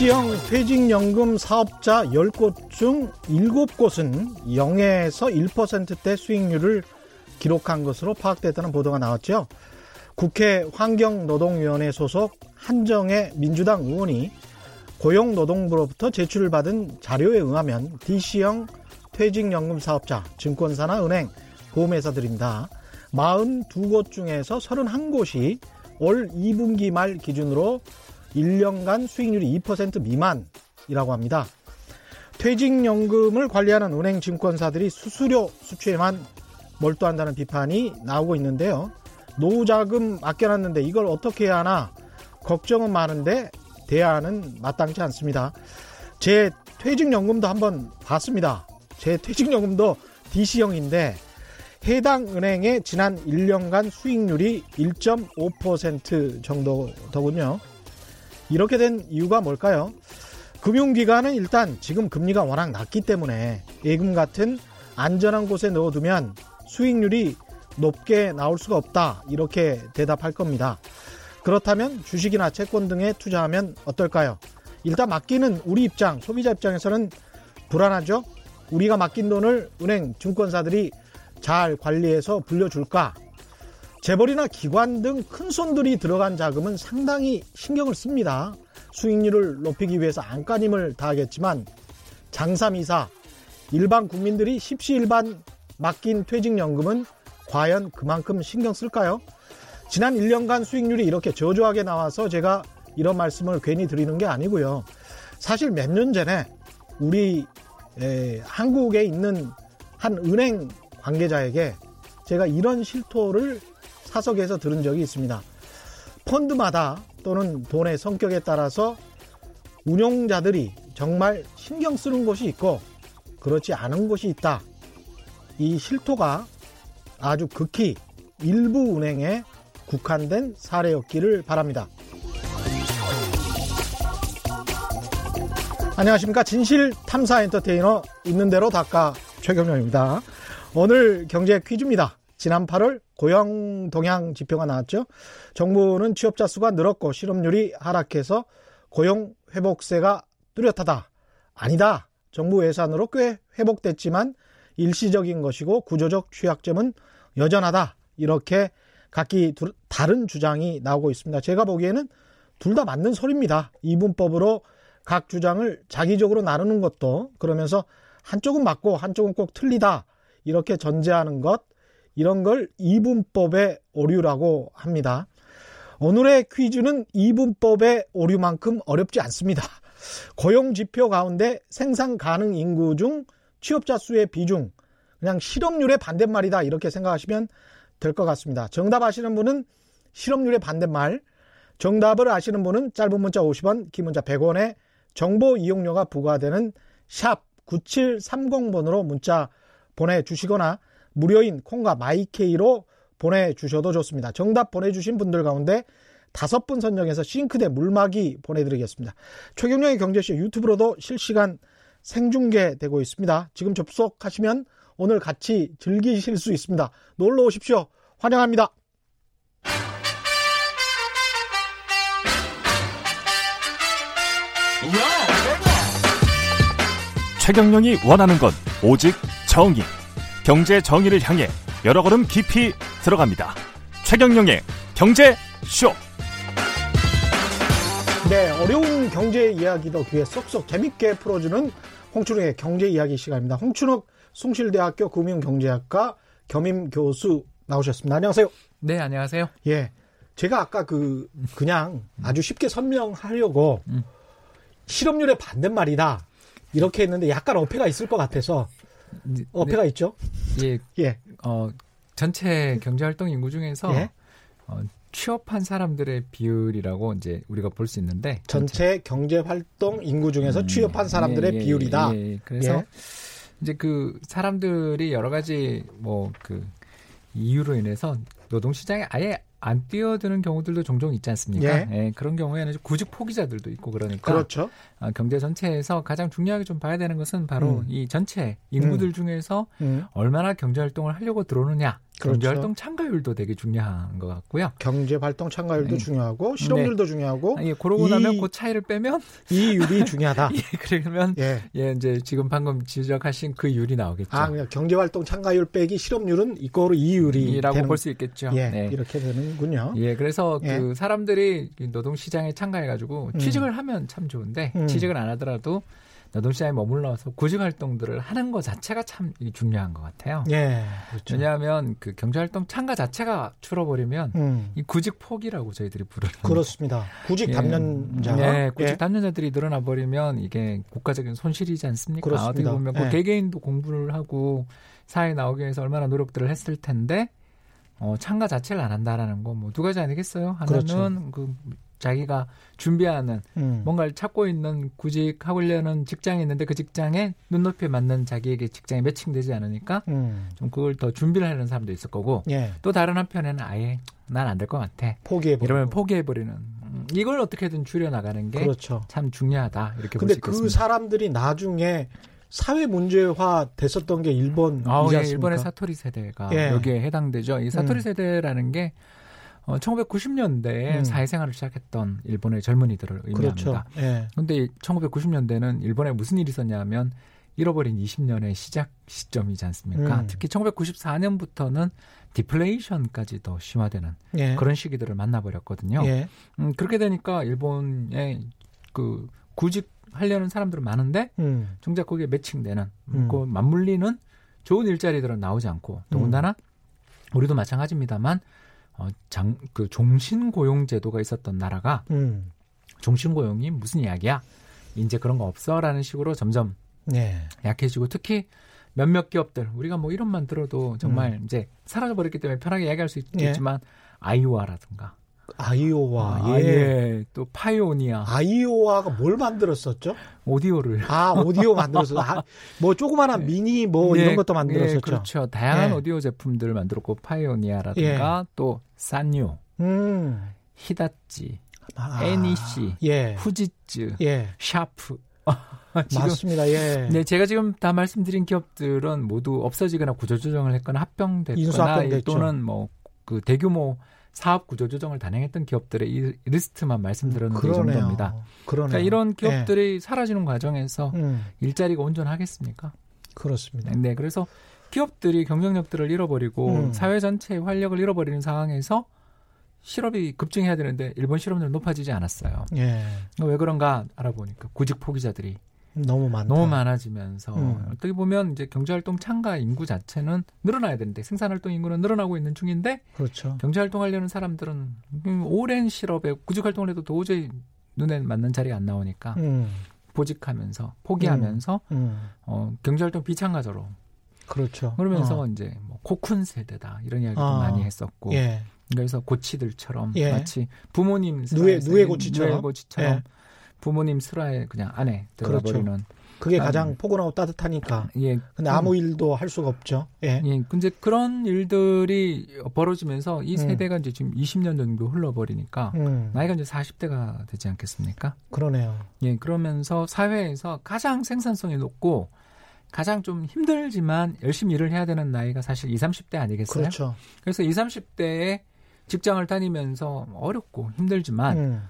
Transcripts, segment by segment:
DC형 퇴직연금 사업자 10곳 중 7곳은 0에서 1%대 수익률을 기록한 것으로 파악됐다는 보도가 나왔죠. 국회 환경노동위원회 소속 한정의 민주당 의원이 고용노동부로부터 제출을 받은 자료에 의하면 DC형 퇴직연금 사업자, 증권사나 은행, 보험회사들입니다. 42곳 중에서 31곳이 올 2분기 말 기준으로 1년간 수익률이 2% 미만이라고 합니다. 퇴직연금을 관리하는 은행 증권사들이 수수료 수취에만 몰두한다는 비판이 나오고 있는데요. 노후자금 아껴놨는데 이걸 어떻게 해야 하나 걱정은 많은데 대안은 마땅치 않습니다. 제 퇴직연금도 한번 봤습니다. 제 퇴직연금도 DC형인데 해당 은행의 지난 1년간 수익률이 1.5% 정도더군요. 이렇게 된 이유가 뭘까요? 금융기관은 일단 지금 금리가 워낙 낮기 때문에 예금 같은 안전한 곳에 넣어두면 수익률이 높게 나올 수가 없다. 이렇게 대답할 겁니다. 그렇다면 주식이나 채권 등에 투자하면 어떨까요? 일단 맡기는 우리 입장, 소비자 입장에서는 불안하죠? 우리가 맡긴 돈을 은행, 증권사들이 잘 관리해서 불려줄까? 재벌이나 기관 등 큰 손들이 들어간 자금은 상당히 신경을 씁니다. 수익률을 높이기 위해서 안간힘을 다하겠지만 장사미사 일반 국민들이 십시일반 맡긴 퇴직연금은 과연 그만큼 신경 쓸까요? 지난 1년간 수익률이 이렇게 저조하게 나와서 제가 이런 말씀을 괜히 드리는 게 아니고요. 사실 몇 년 전에 우리 에, 한국에 있는 한 은행 관계자에게 제가 이런 실토를 사석에서 들은 적이 있습니다. 펀드마다 또는 돈의 성격에 따라서 운용자들이 정말 신경 쓰는 곳이 있고 그렇지 않은 곳이 있다. 이 실토가 아주 극히 일부 은행에 국한된 사례였기를 바랍니다. 안녕하십니까. 진실 탐사 엔터테이너 있는 대로 닦아 최경영입니다. 오늘 경제 퀴즈입니다. 지난 8월 고용 동향 지표가 나왔죠. 정부는 취업자 수가 늘었고 실업률이 하락해서 고용 회복세가 뚜렷하다. 아니다. 정부 예산으로 꽤 회복됐지만 일시적인 것이고 구조적 취약점은 여전하다. 이렇게 각기 다른 주장이 나오고 있습니다. 제가 보기에는 둘 다 맞는 소리입니다. 이분법으로 각 주장을 자기적으로 나누는 것도 그러면서 한쪽은 맞고 한쪽은 꼭 틀리다. 이렇게 전제하는 것 이런 걸 이분법의 오류라고 합니다. 오늘의 퀴즈는 이분법의 오류만큼 어렵지 않습니다. 고용 지표 가운데 생산 가능 인구 중 취업자 수의 비중, 그냥 실업률의 반대말이다 이렇게 생각하시면 될 것 같습니다. 정답 아시는 분은 실업률의 반대말, 정답을 아시는 분은 짧은 문자 50원, 긴 문자 100원에 정보 이용료가 부과되는 샵 9730번으로 문자 보내주시거나 무료인 콩과 마이케이로 보내주셔도 좋습니다. 정답 보내주신 분들 가운데 다섯 분 선정해서 싱크대 물막이 보내드리겠습니다. 최경영의 경제쇼 유튜브로도 실시간 생중계되고 있습니다. 지금 접속하시면 오늘 같이 즐기실 수 있습니다. 놀러 오십시오. 환영합니다. 최경영이 원하는 건 오직 정의. 경제 정의를 향해 여러 걸음 깊이 들어갑니다. 최경영의 경제 쇼. 네, 어려운 경제 이야기도 귀에 쏙쏙 재밌게 풀어주는 홍춘욱의 경제 이야기 시간입니다. 홍춘욱 숭실대학교 금융경제학과 겸임 교수 나오셨습니다. 안녕하세요. 네, 안녕하세요. 예. 제가 아까 그, 그냥 아주 쉽게 설명하려고 음. 실업률의 반대말이다. 이렇게 했는데 약간 어폐가 있을 것 같아서 어폐가 네. 있죠? 예. 예. 어, 전체 경제 활동 인구 중에서 예. 어, 취업한 사람들의 비율이라고 이제 우리가 볼 수 있는데 전체 경제 활동 인구 중에서 음, 취업한 사람들의 예, 예, 비율이다. 예, 예. 그래서 예. 이제 그 사람들이 여러 가지 뭐 그 이유로 인해서 노동 시장에 아예 안 뛰어드는 경우들도 종종 있지 않습니까? 예. 예, 그런 경우에는 구직 포기자들도 있고 그러니까 그렇죠. 아, 경제 전체에서 가장 중요하게 좀 봐야 되는 것은 바로 음. 이 전체 인구들 음. 중에서 음. 얼마나 경제 활동을 하려고 들어오느냐. 경제 활동 참가율도 되게 중요한 것 같고요. 경제 활동 참가율도 네. 중요하고 실업률도 중요하고 예, 그러고 이- 나면 그 차이를 빼면 이 율이 중요하다. 예, 그러면 예. 예, 이제 지금 방금 지적하신 그 율이 나오겠죠. 아, 그냥 경제 활동 참가율 빼기 실업률은 이거로 이 율이 이라고 되는 볼수 있겠죠. 예, 네. 이렇게 되는군요. 예, 그래서 예. 그 사람들이 이 노동 시장에 참가해 가지고 음. 취직을 하면 참 좋은데 음. 취직을 안 하더라도 노동시장에 머물러서 구직 활동들을 하는 것 자체가 참 이- 중요한 것 같아요. 예, 그렇죠. 왜냐하면 그 경제 활동 참가 자체가 줄어버리면 음, 이 구직 포기라고 저희들이 부르는 그렇습니다. 구직 예. 담년자. 네, 구직 예. 담년자들이 늘어나 버리면 이게 국가적인 손실이지 않습니까? 그렇습니다. 어떻게 보면 그 예. 개개인도 공부를 하고 사회에 나오기 위해서 얼마나 노력들을 했을 텐데 어, 참가 자체를 안 한다라는 거 뭐 두 가지 아니겠어요? 하나는 그렇죠. 그 자기가 준비하는 음, 뭔가를 찾고 있는 구직하려는 직장이 있는데 그 직장에 눈높이에 맞는 자기에게 직장이 매칭되지 않으니까 음, 좀 그걸 더 준비를 하는 사람도 있을 거고 예, 또 다른 한편에는 아예 난 안 될 것 같아. 포기해버리고. 이러면 포기해 버리는 음, 이걸 어떻게든 줄여 나가는 게 그렇죠. 참 중요하다 이렇게 볼 근데 수 그. 사람들이 나중에 사회 문제화 됐었던 게 일본이지 아, 예? 일본의 사토리 세대가 예. 여기에 해당되죠. 이 사토리 음. 세대라는 게 어, 1990년대에 음. 사회생활을 시작했던 일본의 젊은이들을 의미합니다. 그렇죠. 예. 그런데 1990년대는 일본에 무슨 일이 있었냐면 잃어버린 20년의 시작 시점이지 않습니까? 음. 특히 1994년부터는 디플레이션까지 더 심화되는 예. 그런 시기들을 만나버렸거든요. 예. 음, 그렇게 되니까 일본에 그 구직하려는 사람들은 많은데 음. 정작 거기에 매칭되는 음. 그 맞물리는 좋은 일자리들은 나오지 않고 더군다나 우리도 마찬가지입니다만 어, 장, 그 종신 고용 제도가 있었던 나라가 음. 종신 고용이 무슨 이야기야? 이제 그런 거 없어라는 식으로 점점 예. 약해지고 특히 몇몇 기업들 우리가 뭐 이름만 들어도 정말 음. 이제 사라져 버렸기 때문에 편하게 이야기할 수 예. 있겠지만 아이오아라든가 아이오와. 아, 예. 예. 또 파이오니아 아이오와가 뭘 만들었었죠? 오디오를 아, 오디오 만들었어. 아, 뭐 조그마한 미니 뭐 예, 이런 것도 예, 만들었었죠. 그렇죠. 다양한 예. 오디오 제품들을 만들었고 파이오니아라든가 또 산요, 음. 히다치, 아, NEC, 예. 후지츠, 예. 샤프. 지금 맞습니다. 예. 네, 제가 지금 다 말씀드린 기업들은 모두 없어지거나 구조조정을 했거나 합병됐거나. 또는 뭐 그 대규모 사업 구조 조정을 단행했던 기업들의 이 리스트만 말씀드렸는데 이 그러네요. 정도입니다. 그러네요. 그러니까 이런 기업들이 사라지는 과정에서 예. 음, 일자리가 온전하겠습니까? 그렇습니다. 네, 그래서 기업들이 경쟁력들을 잃어버리고 음. 사회 전체의 활력을 잃어버리는 상황에서 실업이 급증해야 되는데 일본 실업률은 높아지지 않았어요. 예. 왜 그런가 알아보니까 구직 포기자들이 너무 많다. 너무 많아지면서 음. 어떻게 보면 이제 경제 활동 참가 인구 자체는 늘어나야 되는데 생산 활동 인구는 늘어나고 있는 중인데 그렇죠. 경제 활동 하려는 사람들은 음, 오랜 실업에 구직 활동을 해도 도저히 눈에 맞는 자리가 안 나오니까 음, 보직하면서 포기하면서 음. 어, 경제 활동 비참가자로 그렇죠. 그러면서 어. 이제 뭐 코쿤 세대다 이런 이야기도 아. 많이 했었고 예. 그래서 고치들처럼 예. 마치 부모님 누에- 누에 고치처럼? 누에 고치처럼 예. 부모님 슬하에 그냥 안에 그렇죠. 들어버리는 그게 아, 가장 포근하고 따뜻하니까. 예 근데 아무 일도 할 수가 없죠. 예. 예 근데 그런 일들이 벌어지면서 이 음. 세대가 이제 지금 20년 정도 흘러버리니까 음, 나이가 이제 40대가 되지 않겠습니까? 그러네요. 예 그러면서 사회에서 가장 생산성이 높고 가장 좀 힘들지만 열심히 일을 해야 되는 나이가 사실 20, 30대 아니겠어요? 그렇죠. 그래서 20, 30대에 직장을 다니면서 어렵고 힘들지만 음,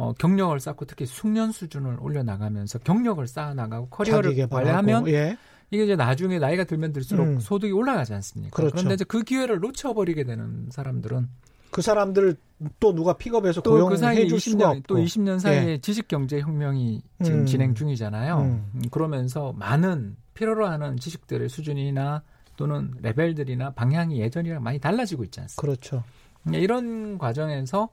어, 경력을 쌓고 특히 숙련 수준을 올려나가면서 경력을 쌓아나가고 커리어를 관리하면 예. 이게 이제 나중에 나이가 들면 들수록 음. 소득이 올라가지 않습니까? 그렇죠. 런데 이제 그 기회를 놓쳐버리게 되는 사람들은 그 사람들 또 누가 픽업해서 또그 고용해 줄 수가 20년 없고. 또 20년 사이에 지식 경제 혁명이 지금 음. 진행 중이잖아요. 음. 음, 그러면서 많은 필요로 하는 지식들의 수준이나 또는 레벨들이나 방향이 예전이랑 많이 달라지고 있지 않습니까? 그렇죠. 예, 이런 과정에서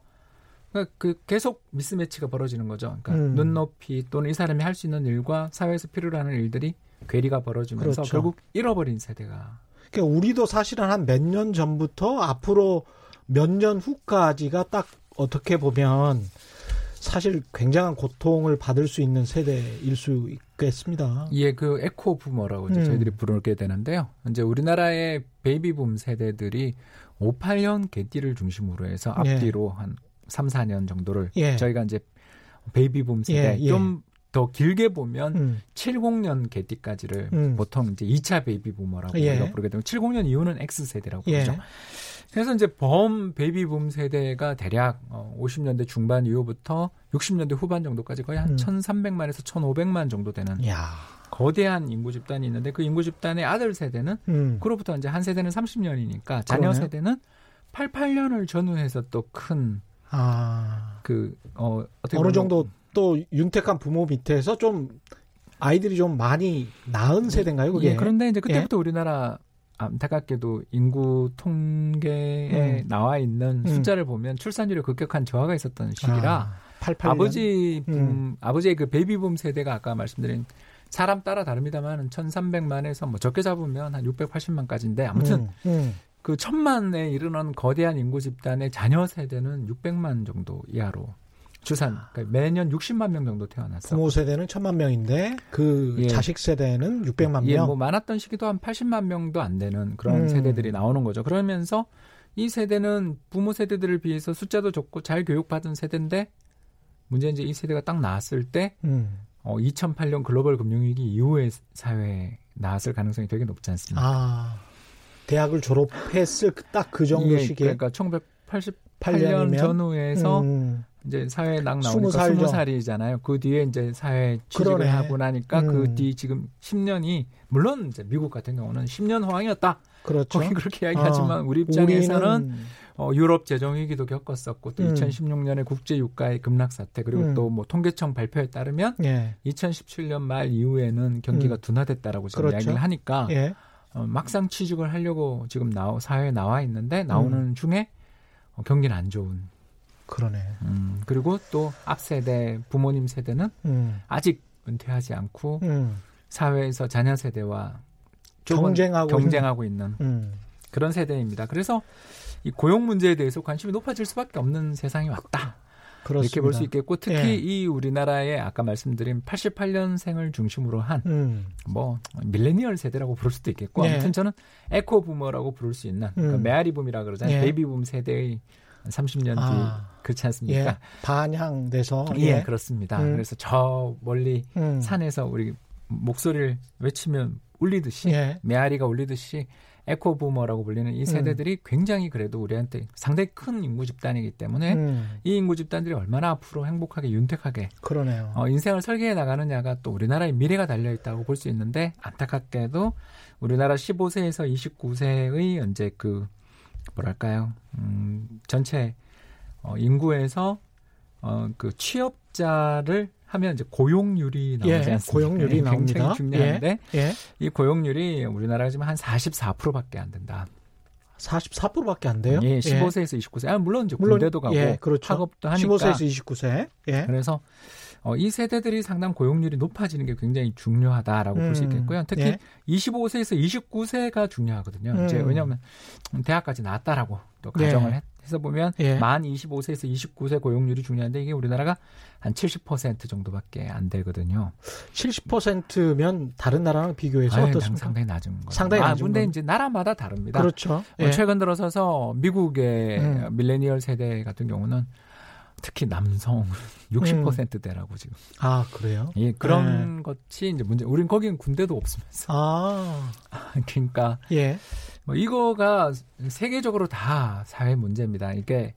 그러니까 그 계속 미스매치가 벌어지는 거죠. 그러니까 음. 눈높이 또는 이 사람이 할 수 있는 일과 사회에서 필요로 하는 일들이 괴리가 벌어지면서 그렇죠. 결국 잃어버린 세대가 그러니까 우리도 사실은 한 몇 년 전부터 앞으로 몇 년 후까지가 딱 어떻게 보면 사실 굉장한 고통을 받을 수 있는 세대일 수 있겠습니다. 예, 그 에코 부머라고 이제 음. 저희들이 부르게 되는데요. 이제 우리나라의 베이비붐 세대들이 58년 개띠를 중심으로 해서 예. 앞뒤로 한 3, 4년 정도를 예. 저희가 이제 베이비붐 세대 예, 예. 좀더 길게 보면 음. 70년 개띠까지를 음. 보통 이제 2차 베이비 부머라고 예. 우리가 부르게 되고 70년 이후는 X 세대라고 예. 부르죠. 그래서 이제 범 베이비 붐 세대가 대략 어, 50년대 중반 이후부터 60년대 후반 정도까지 거의 한 음. 1,300만에서 1,500만 정도 되는 야. 거대한 인구 집단이 있는데 그 인구 집단의 아들 세대는 음. 그로부터 이제 한 세대는 30년이니까 자녀 그러네. 세대는 88년을 전후해서 또큰 아. 그 어, 어떻게 어느 정도 또 윤택한 부모 밑에서 좀 아이들이 좀 많이 낳은 세대인가요, 그게? 예, 그런데 이제 그때부터 우리나라 안타깝게도 인구 통계에 음. 나와 있는 음. 숫자를 보면 출산율이 급격한 저하가 있었던 시기라 아, 88년. 아버지 붐, 음. 아버지의 그 베이비붐 세대가 아까 말씀드린 사람 따라 다릅니다만 1,300만에서 뭐 적게 잡으면 한 680만까지인데 아무튼 음, 음. 그 천만에 이르는 거대한 인구 집단의 자녀 세대는 600만 정도 이하로 출산 그러니까 매년 60만 명 정도 태어났어. 부모 세대는 천만 명인데 그 예. 자식 세대는 600만 예, 명. 뭐 많았던 시기도 한 80만 명도 안 되는 그런 음. 세대들이 나오는 거죠. 그러면서 이 세대는 부모 세대들을 비해서 숫자도 적고 잘 교육받은 세대인데 문제는 이제 이 세대가 딱 나왔을 때 음. 어, 2008년 글로벌 금융위기 이후의 사회에 나왔을 가능성이 되게 높지 않습니까? 아. 대학을 졸업했을 딱 그 정도 예, 시기에 그러니까 1988년 8년이면 전후에서 음. 이제 사회에 딱 스무 나오니까 살 전. 20살이잖아요. 그 뒤에 이제 사회 취직을 그러네. 하고 나니까 음. 그뒤 지금 10년이 물론 이제 미국 같은 경우는 10년 호황이었다. 그렇죠. 거기 그렇게 이야기하지만 어, 우리 입장에서는 어, 유럽 재정 위기도 겪었었고 또 음. 2016년에 국제 유가의 급락 사태 그리고 음. 또뭐 통계청 발표에 따르면 예. 2017년 말 이후에는 경기가 음. 둔화됐다라고 지금 그렇죠. 이야기를 하니까 예. 어, 막상 취직을 하려고 지금 나 사회에 나와 있는데 나오는 음. 중에 어, 경기는 안 좋은 그러네. 음, 그리고 또 앞 세대 부모님 세대는 음. 아직 은퇴하지 않고 음. 사회에서 자녀 세대와 경쟁하고 경쟁하고 있는 음. 그런 세대입니다. 그래서 이 고용 문제에 대해서 관심이 높아질 수밖에 없는 세상이 왔다. 그렇습니다. 이렇게 볼 수 있겠고 특히 예. 이 우리나라의 아까 말씀드린 88년생을 중심으로 한 음. 뭐 밀레니얼 세대라고 부를 수도 있겠고 예. 아무튼 저는 echo boomer라고 부를 수 있는 그러니까 음. 메아리 붐이라 그러잖아요. 예. 베이비 붐 세대의 30년 뒤 아. 그렇지 않습니까? 예. 반향돼서 예, 그렇습니다. 음. 그래서 저 멀리 음. 산에서 우리 목소리를 외치면 울리듯이 예. 메아리가 울리듯이 echo boomer라고 불리는 이 세대들이 음. 굉장히 그래도 우리한테 상당히 큰 인구 집단이기 때문에 음. 이 인구 집단들이 얼마나 앞으로 행복하게 윤택하게 그러네요. 어, 인생을 설계해 나가느냐가 또 우리나라의 미래가 달려 있다고 볼 수 있는데 안타깝게도 우리나라 15세에서 29세의 이제 그 뭐랄까요 음, 전체 어, 인구에서 어, 그 취업자를 하면 이제 고용률이 나오지 예, 않습니까? 고용률이 예, 나옵니다. 굉장히 중요한데 예. 이 고용률이 우리나라가 지금 한 44%밖에 안 된다. 44%밖에 안 돼요? 예, 15세에서 29세. 아, 물론 이제 물론, 군대도 가고 예, 그렇죠. 학업도 하니까 15세에서 29세. 예. 그래서 어, 이 세대들이 상당 고용률이 높아지는 게 굉장히 중요하다라고 볼수 음, 있겠고요. 특히 예. 25세에서 29세가 중요하거든요. 음. 이제 왜냐하면 대학까지 나왔다라고 또 가정을 예. 해- 해서 보면 예. 만 25세에서 29세 고용률이 중요한데 이게 우리나라가 한 70% 정도밖에 안 되거든요. 70%면 다른 나라랑 비교해서 아유, 어떻습니까? 상당히 낮은 거죠. 상당히 아, 낮은 근데 건. 이제 나라마다 다릅니다. 그렇죠. 어, 예. 최근 들어서서 미국의 음. 밀레니얼 세대 같은 경우는 특히 남성 60%대라고 지금. 아, 그래요? 예, 그런 것이 이제 문제. 우린 거기는 군대도 없으면서. 아, 그러니까 예. 뭐 이거가 세계적으로 다 사회 문제입니다. 이게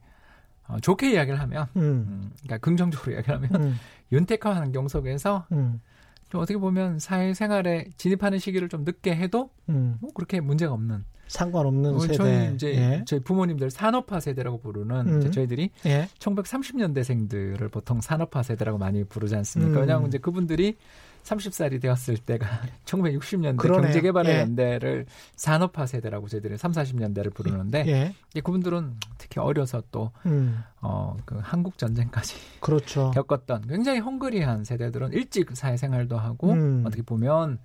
어, 좋게 이야기를 하면, 음. 음, 그러니까 긍정적으로 이야기를 하면 음. 윤택한 환경 속에서 음. 좀 어떻게 보면 사회생활에 진입하는 시기를 좀 늦게 해도 음. 뭐 그렇게 문제가 없는. 상관없는 어, 세대. 저희 이제 예. 저희 부모님들 산업화 세대라고 부르는 음. 이제 저희들이 예. 1930년대생들을 보통 산업화 세대라고 많이 부르지 않습니까? 음. 왜냐하면 이제 그분들이 30살이 되었을 때가 1960년대 그러네요. 경제개발의 예. 연대를 산업화 세대라고 저희들이 3, 40년대를 부르는데 예. 이제 그분들은 특히 어려서 또 음. 어, 그 한국 전쟁까지 그렇죠. 겪었던 굉장히 hungry한 세대들은 일찍 사회생활도 하고 음. 어떻게 보면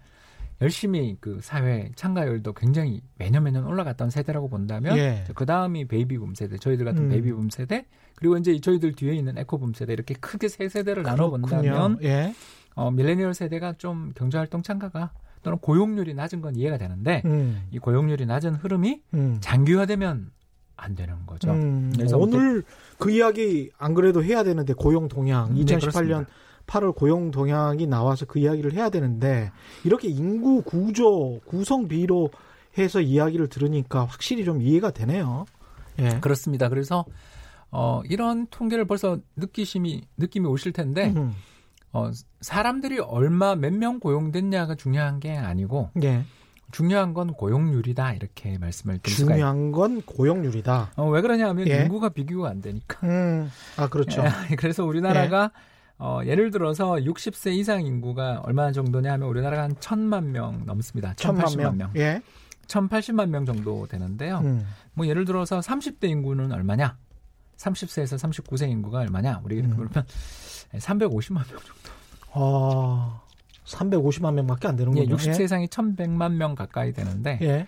열심히 그 사회 참가율도 굉장히 매년 매년 올라갔던 세대라고 본다면 예. 그 다음이 베이비붐 세대, 저희들 같은 음. 베이비붐 세대, 그리고 이제 저희들 뒤에 있는 echo boom 세대 이렇게 크게 세 세대를 나눠 본다면. 예. 어, 밀레니얼 세대가 좀 경제활동 참가가 또는 고용률이 낮은 건 이해가 되는데 음. 이 고용률이 낮은 흐름이 음. 장기화되면 안 되는 거죠. 음, 그래서 오늘 그 이야기 안 그래도 해야 되는데 고용 동향 네, 2018년 그렇습니다. 8월 고용 동향이 나와서 그 이야기를 해야 되는데 이렇게 인구 구조 구성 비로 해서 이야기를 들으니까 확실히 좀 이해가 되네요. 예. 그렇습니다. 그래서 어 이런 통계를 벌써 느끼심이 느낌이 오실 텐데 음. 어 사람들이 얼마 몇 명 고용됐냐가 중요한 게 아니고 예. 중요한 건 고용률이다 이렇게 말씀을 드릴 수가 중요한 건 고용률이다. 어, 왜 그러냐면 예. 인구가 비교가 안 되니까. 음. 아 그렇죠. 예, 그래서 우리나라가 예. 어, 예를 들어서 60세 이상 인구가 얼마 정도냐 하면 우리나라가 한 천만 명 넘습니다. 천만 명. 명. 예. 1080만 명 정도 되는데요. 음. 뭐 예를 들어서 30대 인구는 얼마냐? 30세에서 39세 인구가 얼마냐? 우리 음. 그러면 350만 명 정도. 아, 350만 명밖에 안 되는군요. 예, 60세 이상이 1,100만 명 가까이 되는데 예.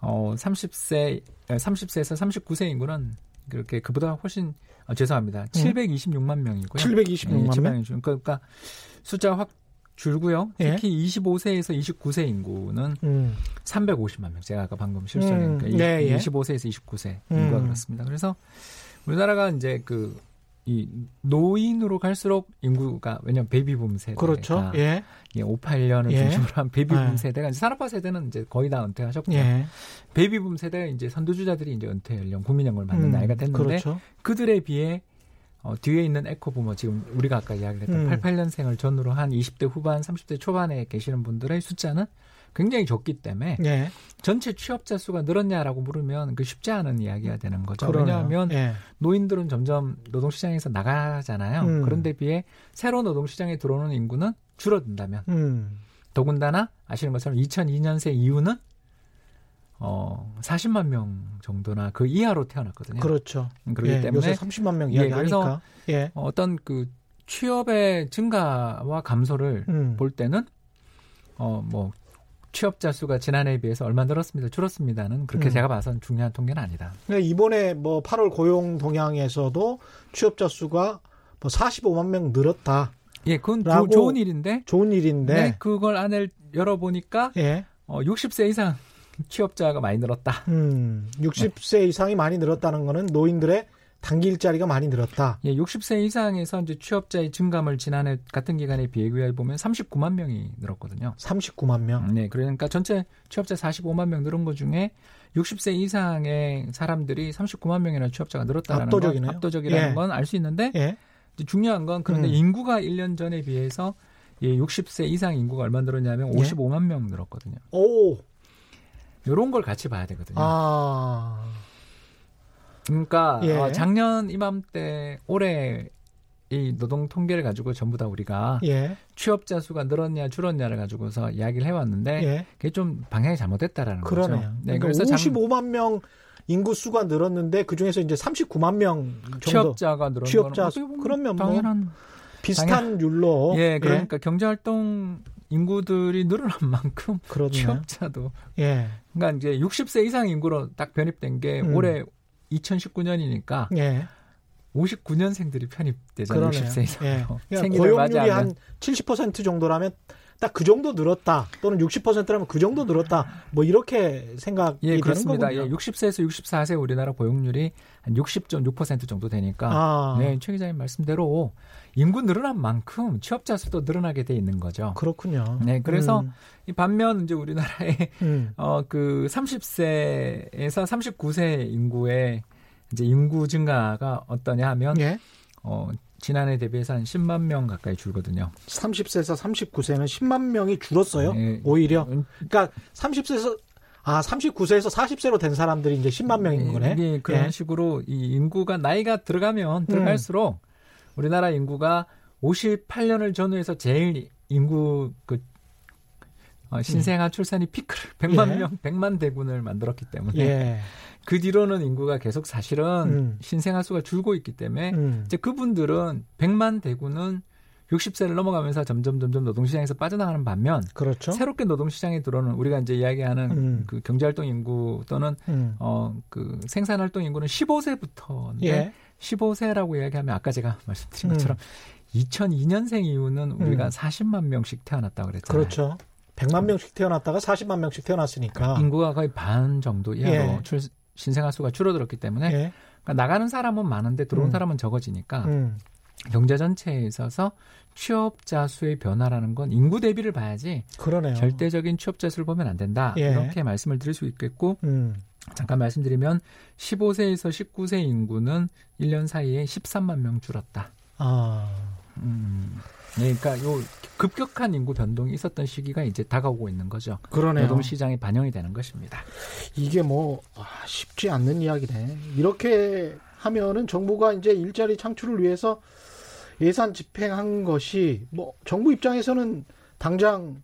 어, 30세 30세에서 39세 인구는 그렇게 그보다 훨씬 어, 죄송합니다. 음. 726만 명이고요. 726만 명. 그러니까, 그러니까 숫자 확 줄고요. 예. 특히 예? 25세에서 29세 인구는 음. 350만 명. 제가 아까 방금 실수했니까 음. 네, 예. 25세에서 29세 인구가 음. 그렇습니다. 그래서 우리나라가 이제 그 이 노인으로 갈수록 인구가 왜냐면 베이비붐 세대가 그렇죠. 예. 예, 58년을 예. 중심으로 한 베이비붐 예. 세대가 이제 산업화 세대는 이제 거의 다 은퇴하셨고요. 예. 베이비붐 세대가 이제 선두주자들이 이제 은퇴 연령 국민 연금을 받는 음, 나이가 됐는데 그렇죠. 그들에 비해 어, 뒤에 있는 echo boomer 지금 우리가 아까 이야기했던 음. 88년생을 전후로 한 20대 후반, 30대 초반에 계시는 분들의 숫자는 굉장히 적기 때문에 예. 전체 취업자 수가 늘었냐라고 물으면 그 쉽지 않은 이야기가 되는 거죠. 그러네요. 왜냐하면 예. 노인들은 점점 노동시장에서 나가잖아요. 음. 그런데 비해 새로 노동시장에 들어오는 인구는 줄어든다면 음. 더군다나 아시는 것처럼 2002년생 이후는 어 40만 명 정도나 그 이하로 태어났거든요. 그렇죠. 그렇기 예, 때문에 요새 30만 명 이야기 예, 그래서 예. 어떤 그 취업의 증가와 감소를 음. 볼 때는 어뭐 취업자 수가 지난해에 비해서 얼마 늘었습니다. 줄었습니다는 그렇게 음. 제가 봐선 중요한 통계는 아니다. 그러니까 이번에 뭐 8월 고용 동향에서도 취업자 수가 뭐 45만 명 늘었다. 예, 그건 조, 좋은 일인데. 좋은 일인데. 네, 그걸 안을 열어보니까 예. 어, 60세 이상 취업자가 많이 늘었다. 음, 60세 네. 이상이 많이 늘었다는 거는 노인들의 단기 일자리가 많이 늘었다. 예, 60세 이상에서 이제 취업자의 증감을 지난해 같은 기간에 비교해 보면 39만 명이 늘었거든요. 39만 명. 네, 그러니까 전체 취업자 45만 명 늘은 것 중에 60세 이상의 사람들이 39만 명이나 취업자가 늘었다는 압도적이네요. 건 압도적이라는 예. 건알 수 있는데 예. 중요한 건 그런데 음. 인구가 1년 전에 비해서 예, 60세 이상 인구가 얼마 늘었냐면 55만 예? 명 늘었거든요. 오. 요런 걸 같이 봐야 되거든요. 아. 그러니까 예. 어, 작년 이맘때 올해 이 노동 통계를 가지고 전부 다 우리가 예. 취업자 수가 늘었냐 줄었냐를 가지고서 이야기를 해왔는데 예. 그게 좀 방향이 잘못됐다라는 그러네요. 거죠. 네, 그러니까 그래서 55만 명 인구 수가 늘었는데 그 중에서 이제 39만 명 정도 취업자가 늘었 취업자 수, 그러면 뭐 당연한 뭐 비슷한 당연, 율로 예 그러니까 예. 경제 활동 인구들이 늘어난 만큼 그러네요. 취업자도 예 그러니까 이제 60세 이상 인구로 딱 변입된 게 음. 올해 2019년이니까 예. 59년생들이 편입되잖아요. 60세 이상. 예. 그러니까 고용률이 한 70% 정도라면 딱 그 정도 늘었다. 또는 60%라면 그 정도 늘었다. 뭐 이렇게 생각이 예, 그렇습니다. 되는 거군요. 예, 60세에서 64세 우리나라 고용률이 한 60.6% 정도 되니까 아. 네, 최 기자님 말씀대로 인구 늘어난 만큼 취업자 수도 늘어나게 돼 있는 거죠. 그렇군요. 네, 그래서 음. 이 반면 이제 우리나라의 음. 어그 30세에서 39세 인구의 이제 인구 증가가 어떠냐 하면 예? 어 지난해 대비해서 한 10만 명 가까이 줄거든요. 30세에서 39세는 10만 명이 줄었어요. 네. 오히려. 음. 그러니까 30세에서 아, 39세에서 40세로 된 사람들이 이제 10만 명인 거네. 네, 그런 예. 식으로 이 인구가 나이가 들어가면 들어갈수록 음. 우리나라 인구가 58년을 전후해서 제일 인구 그 어, 신생아 음. 출산이 피크를 100만 예. 명, 100만 대군을 만들었기 때문에 예. 그 뒤로는 인구가 계속 사실은 음. 신생아 수가 줄고 있기 때문에 음. 이제 그분들은 100만 대군은 60세를 넘어가면서 점점 점점 노동시장에서 빠져나가는 반면 그렇죠. 새롭게 노동시장에 들어오는 우리가 이제 이야기하는 음. 그 경제활동 인구 또는 음. 어그 생산활동 인구는 15세부터인데 예. 15세라고 이야기하면 아까 제가 말씀드린 것처럼 음. 2002년생 이후는 우리가 음. 40만 명씩 태어났다고 그랬잖아요. 그렇죠. 100만 명씩 태어났다가 40만 명씩 태어났으니까 인구가 거의 반 정도 이하로 예. 출, 신생아 수가 줄어들었기 때문에 예. 그러니까 나가는 사람은 많은데 들어온 음. 사람은 적어지니까 음. 경제 전체에 있어서 취업자 수의 변화라는 건 인구 대비를 봐야지 그러네요. 절대적인 취업자 수를 보면 안 된다. 예. 이렇게 말씀을 드릴 수 있겠고 음. 잠깐 말씀드리면 15세에서 19세 인구는 1년 사이에 13만 명 줄었다. 아. 음. 네, 그러니까 요 급격한 인구 변동이 있었던 시기가 이제 다가오고 있는 거죠. 그러네요. 노동 시장에 반영이 되는 것입니다. 이게 뭐 아, 쉽지 않는 이야기네. 이렇게 하면은 정부가 이제 일자리 창출을 위해서 예산 집행한 것이 뭐 정부 입장에서는 당장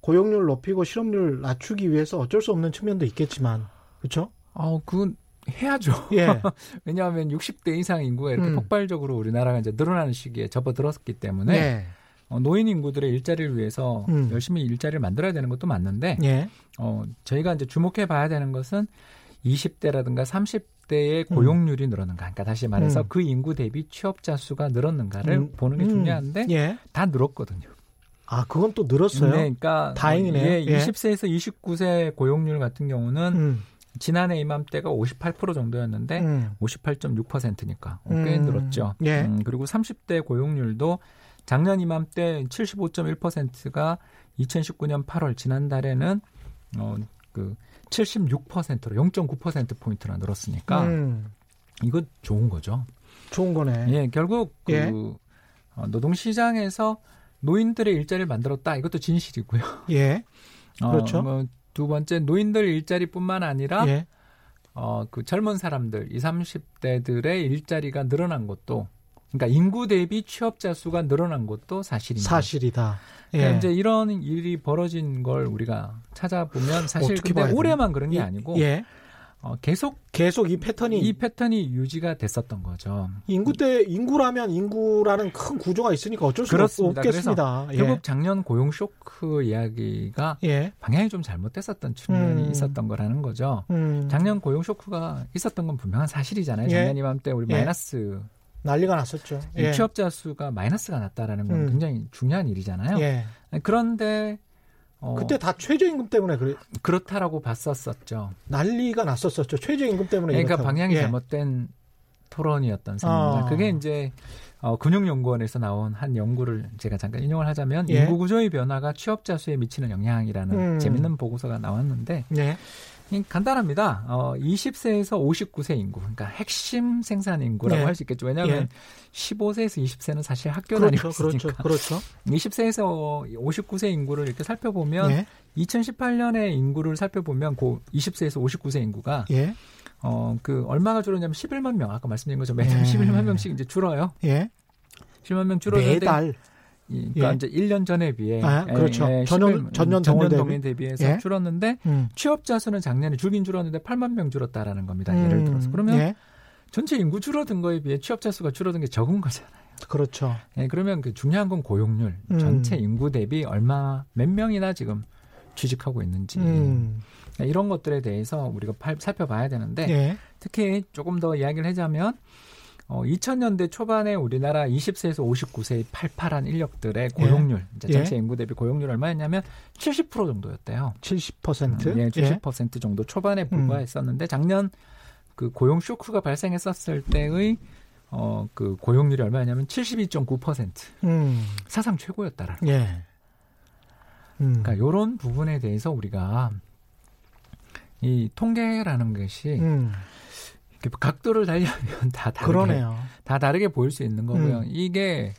고용률 높이고 실업률 낮추기 위해서 어쩔 수 없는 측면도 있겠지만 그렇죠? 어, 그건 해야죠. 예. 왜냐하면 60대 이상 인구가 이렇게 음. 폭발적으로 우리나라가 이제 늘어나는 시기에 접어들었기 때문에 네. 어, 노인 인구들의 일자리를 위해서 음. 열심히 일자리를 만들어야 되는 것도 맞는데 예. 어, 저희가 이제 주목해 봐야 되는 것은 20대라든가 30대의 고용률이 늘었는가. 그러니까 다시 말해서 음. 그 인구 대비 취업자 수가 늘었는가를 음. 보는 게 음. 중요한데 예. 다 늘었거든요. 아, 그건 또 늘었어요. 네, 그러니까 다행이네요. 예, 예. 20세에서 29세 고용률 같은 경우는 음. 지난해 이맘때가 58% 정도였는데 음. 58.6%니까 꽤 음. 늘었죠. 예. 음, 그리고 30대 고용률도 작년 이맘때 75.1%가 2019년 8월 지난달에는 어, 그 76%로 0.9% 포인트나 늘었으니까 음. 이거 좋은 거죠. 좋은 거네. 예, 결국 그 예. 어, 노동 시장에서 노인들의 일자리를 만들었다. 이것도 진실이고요. 예. 어, 그렇죠. 뭐 두 번째 노인들 일자리뿐만 아니라 예. 어, 그 젊은 사람들, 20, 30대들의 일자리가 늘어난 것도, 그러니까 인구 대비 취업자 수가 늘어난 것도 사실입니다. 사실이다. 예. 그러니까 이제 이런 일이 벌어진 걸 우리가 찾아보면 사실 근데? 올해만 그런 게 이- 아니고 예. 어, 계속 계속 이 패턴이 이 패턴이 유지가 됐었던 거죠. 인구 때 인구라면 인구라는 큰 구조가 있으니까 어쩔 수 그렇습니다. 없겠습니다. 예. 결국 작년 고용 쇼크 이야기가 예. 방향이 좀 잘못됐었던 측면이 음. 있었던 거라는 거죠. 음, 작년 고용 쇼크가 있었던 건 분명한 사실이잖아요. 예. 작년 이맘때 우리 예. 마이너스 난리가 났었죠. 예. 취업자 수가 마이너스가 났다라는 건 음. 굉장히 중요한 일이잖아요. 예. 그런데 어, 그때 다 최저임금 때문에 그래 그렇다라고 봤었었죠. 난리가 났었었죠. 최저임금 때문에 그러니까 이렇다고. 방향이 예. 잘못된 토론이었던 셈입니다. 아. 그게 이제 어, 근육연구원에서 나온 한 연구를 제가 잠깐 인용을 하자면 예. 인구 구조의 변화가 취업자 수에 미치는 영향이라는 음. 재밌는 보고서가 나왔는데 네. 이 간단합니다. 어, 20세에서 59세 인구, 그러니까 핵심 생산 인구라고 예. 할수 있겠죠. 왜냐하면 예. 15세에서 20세는 사실 학교 그렇죠. 다니고 있으니까. 그렇죠. 그렇죠. 20세에서 59세 인구를 이렇게 살펴보면 예. 2018년의 인구를 살펴보면 그 20세에서 59세 인구가 예. 어그 얼마가 줄었냐면 11만 명 아까 말씀드린 것처럼 매달 예. 11만 명씩 이제 줄어요. 예. 11만 명 줄었는데 매달 이- 그러니까 예. 이제 1년 전에 비해 아, 그렇죠. 예, 예, 전년- 11 전년 동일 동일 대비해서 예. 줄었는데 음. 취업자 수는 작년에 줄긴 줄었는데 8만 명 줄었다라는 겁니다. 예를 음, 들어서 그러면 예. 전체 인구 줄어든 거에 비해 취업자 수가 줄어든 게 적은 거잖아요. 그렇죠. 예, 그러면 그 중요한 건 고용률, 음. 전체 인구 대비 얼마 몇 명이나 지금 취직하고 있는지 음. 이런 것들에 대해서 우리가 팔- 살펴봐야 되는데 예. 특히 조금 더 이야기를 하자면 어, 2000년대 초반에 우리나라 20세에서 59세의 팔팔한 인력들의 고용률, 이제 예. 전체 인구 대비 고용률 얼마였냐면 70% 정도였대요. 70%. 예, 70% 정도 초반에 불과했었는데 작년 그 고용 쇼크가 발생했었을 때의 어, 그 고용률이 얼마였냐면 72.9% 음. 사상 최고였다라는. 예. 음. 그러니까 이런 부분에 대해서 우리가 이 통계라는 것이 음. 각도를 달리하면 다 다르게 그러네요. 다 다르게 보일 수 있는 거고요. 음. 이게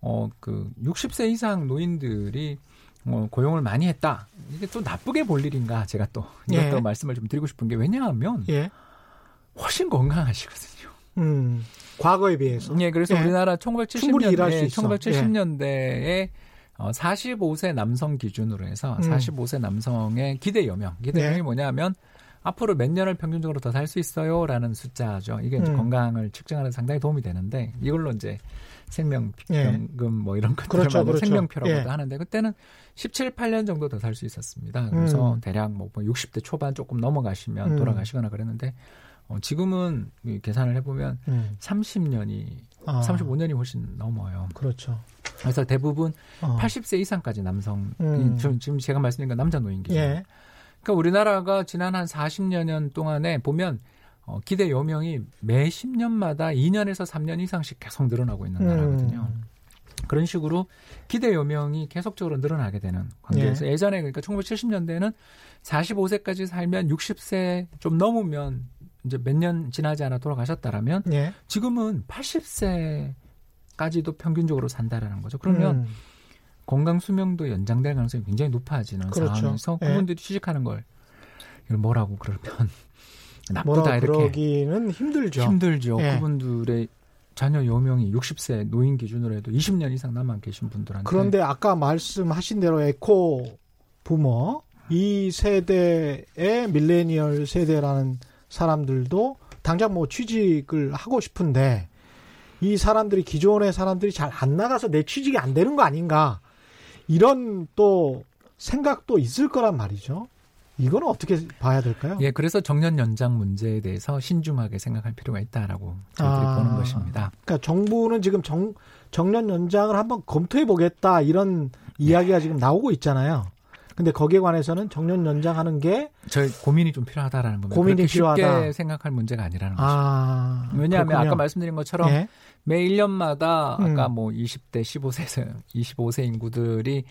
어그 60세 이상 노인들이 어, 고용을 많이 했다. 이게 또 나쁘게 볼 일인가? 제가 또 이것도 예. 말씀을 좀 드리고 싶은 게 왜냐하면 예. 훨씬 건강하시거든요. 음. 과거에 비해서. 예, 그래서 예. 우리나라 충분히 일할 수 1970년대 있어. 1970년대에 어, 45세 남성 기준으로 해서 음. 45세 남성의 기대 여명. 기대 네. 여명이 뭐냐면 앞으로 몇 년을 평균적으로 더 살 수 있어요라는 숫자죠. 이게 이제 음. 건강을 측정하는 데 상당히 도움이 되는데 이걸로 이제 생명병금 예. 뭐 이런 것들을 그렇죠, 그렇죠. 생명표라고도 예. 하는데 그때는 17, 8년 정도 더 살 수 있었습니다. 그래서 음. 대략 뭐 60대 초반 조금 넘어가시면 음. 돌아가시거나 그랬는데 어, 지금은 이 계산을 해보면 음. 30년이 아. 35년이 훨씬 넘어요. 그렇죠. 그래서 대부분 어. 80세 이상까지 남성, 음. 지금 제가 말씀드린 건 남자 노인 기준. 예. 그러니까 우리나라가 지난 한 40여 년 동안에 보면 어, 기대 요명이 매 10년마다 2년에서 3년 이상씩 계속 늘어나고 있는 나라거든요. 음. 그런 식으로 기대 요명이 계속적으로 늘어나게 되는 관계에서 예. 전에 그러니까 1970년대에는 45세까지 살면 60세 좀 넘으면 이제 몇 년 지나지 않아 돌아가셨다라면 예. 지금은 80세까지도 평균적으로 산다라는 거죠. 그러면 음. 건강 수명도 연장될 가능성이 굉장히 높아지는 그렇죠. 상황에서 예. 그분들이 취직하는 걸 이걸 뭐라고 그러면 나쁘다 이렇게 그러기는 힘들죠. 힘들죠. 예. 그분들의 자녀 요명이 60세 노인 기준으로 해도 20년 이상 남아 계신 분들한테 그런데 아까 말씀하신 대로 에코 부모 이 세대의 밀레니얼 세대라는 사람들도 당장 뭐 취직을 하고 싶은데 이 사람들이 기존의 사람들이 잘 안 나가서 내 취직이 안 되는 거 아닌가 이런 또 생각도 있을 거란 말이죠. 이거는 어떻게 봐야 될까요? 예, 그래서 정년 연장 문제에 대해서 신중하게 생각할 필요가 있다라고 저희들이 아, 보는 것입니다. 그러니까 정부는 지금 정, 정년 연장을 한번 검토해 보겠다 이런 이야기가 지금 나오고 있잖아요. 근데 거기에 관해서는 정년 연장하는 게 저희 고민이 좀 필요하다라는 겁니다. 고민이 필요하다. 쉽게 생각할 문제가 아니라는 아, 거죠. 왜냐하면 그렇군요. 아까 말씀드린 것처럼 예? 매 1년마다 음. 아까 뭐 20대 15세 25세 인구들이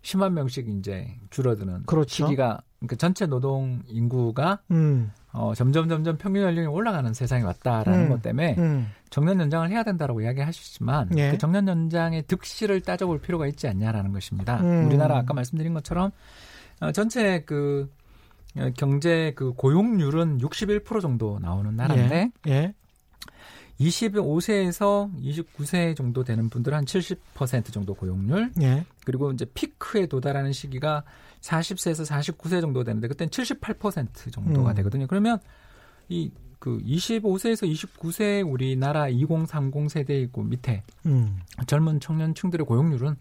10만 명씩 이제 줄어드는 그렇죠. 시기가 그러니까 전체 노동 인구가 음. 어, 점점 점점 평균 연령이 올라가는 세상이 왔다라는 음. 것 때문에 음. 정년 연장을 해야 된다라고 이야기하시지만 예. 그 정년 연장의 득실을 따져볼 필요가 있지 않냐라는 것입니다. 음. 우리나라 아까 말씀드린 것처럼 어, 전체 그 어, 경제 그 고용률은 61% 정도 나오는 나라인데 예. 예. 25세에서 29세 정도 되는 분들은 한 70% 정도 고용률. 예. 그리고 이제 피크에 도달하는 시기가 40세에서 49세 정도 되는데 그때는 78% 정도가 음. 되거든요. 그러면 이 그 25세에서 29세 우리나라 2030 세대이고 밑에 음. 젊은 청년층들의 고용률은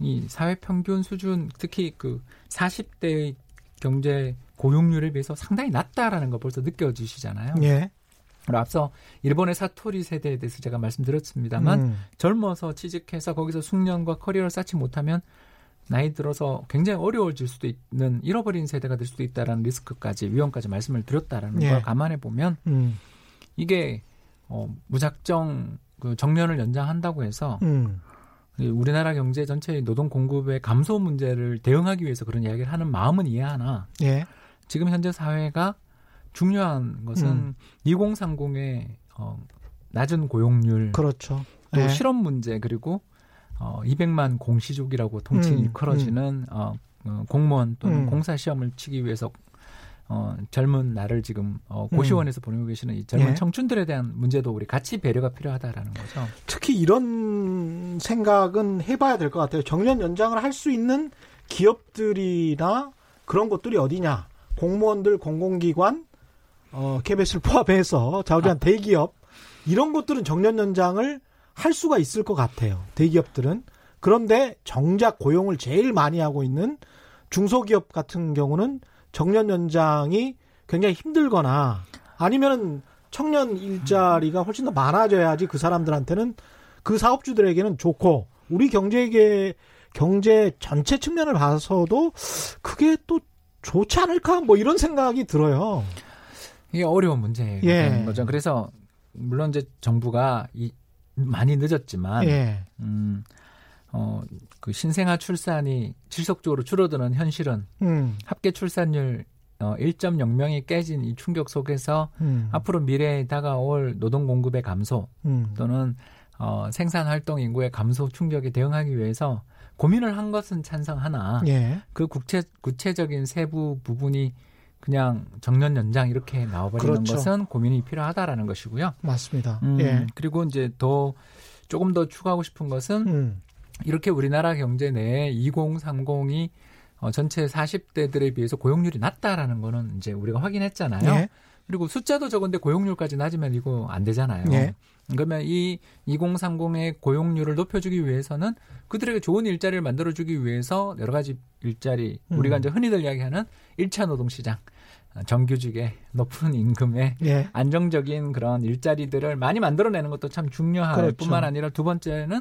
이 사회 평균 수준 특히 그 40대의 경제 고용률에 비해서 상당히 낮다라는 거 벌써 느껴지시잖아요. 예. 앞서 일본의 사토리 세대에 대해서 제가 말씀드렸습니다만 음. 젊어서 취직해서 거기서 숙련과 커리어를 쌓지 못하면 나이 들어서 굉장히 어려워질 수도 있는 잃어버린 세대가 될 수도 있다라는 리스크까지 위험까지 말씀을 드렸다라는 예. 걸 감안해 보면 음. 이게 어, 무작정 그 정년을 연장한다고 해서 음. 우리나라 경제 전체의 노동 공급의 감소 문제를 대응하기 위해서 그런 이야기를 하는 마음은 이해하나 예. 지금 현재 사회가 중요한 것은 음. 2030의 어, 낮은 고용률, 그렇죠. 또 예. 실업 문제 그리고 어, 200만 공시족이라고 통칭 음, 일컬어지는 음. 어, 어, 공무원 또는 음. 공사 시험을 치기 위해서 어, 젊은 나를 지금 어, 고시원에서 음. 보내고 계시는 이 젊은 예. 청춘들에 대한 문제도 우리 같이 배려가 필요하다라는 거죠. 특히 이런 생각은 해봐야 될 것 같아요. 정년 연장을 할 수 있는 기업들이나 그런 것들이 어디냐? 공무원들, 공공기관, 어, KBS를 포함해서 자우지한 아. 대기업 이런 것들은 정년 연장을 할 수가 있을 것 같아요. 대기업들은. 그런데 정작 고용을 제일 많이 하고 있는 중소기업 같은 경우는 정년 연장이 굉장히 힘들거나 아니면은 청년 일자리가 훨씬 더 많아져야지 그 사람들한테는 그 사업주들에게는 좋고 우리 경제계 경제 전체 측면을 봐서도 그게 또 좋지 않을까 뭐 이런 생각이 들어요. 이게 어려운 문제가 예. 거죠. 그래서 물론 이제 정부가 이 많이 늦었지만 예. 음, 어, 그 신생아 출산이 지속적으로 줄어드는 현실은 음. 합계 출산율 어, 1.0명이 깨진 이 충격 속에서 음. 앞으로 미래에 다가올 노동 공급의 감소 음. 또는 어, 생산 활동 인구의 감소 충격에 대응하기 위해서 고민을 한 것은 찬성하나 예. 그 구체 구체적인 세부 부분이 그냥 정년 연장 이렇게 나와버리는 그렇죠. 것은 고민이 필요하다라는 것이고요. 맞습니다. 음, 예. 그리고 이제 더 조금 더 추가하고 싶은 것은 음. 이렇게 우리나라 경제 내에 2030이 어, 전체 40대들에 비해서 고용률이 낮다라는 거는 이제 우리가 확인했잖아요. 예. 그리고 숫자도 적은데 고용률까지 낮으면 이거 안 되잖아요. 예. 그러면 이 2030의 고용률을 높여주기 위해서는 그들에게 좋은 일자리를 만들어주기 위해서 여러 가지 일자리, 음. 우리가 이제 흔히들 이야기하는 1차 노동시장, 정규직의 높은 임금에 예. 안정적인 그런 일자리들을 많이 만들어내는 것도 참 중요할 그렇죠. 뿐만 아니라 두 번째는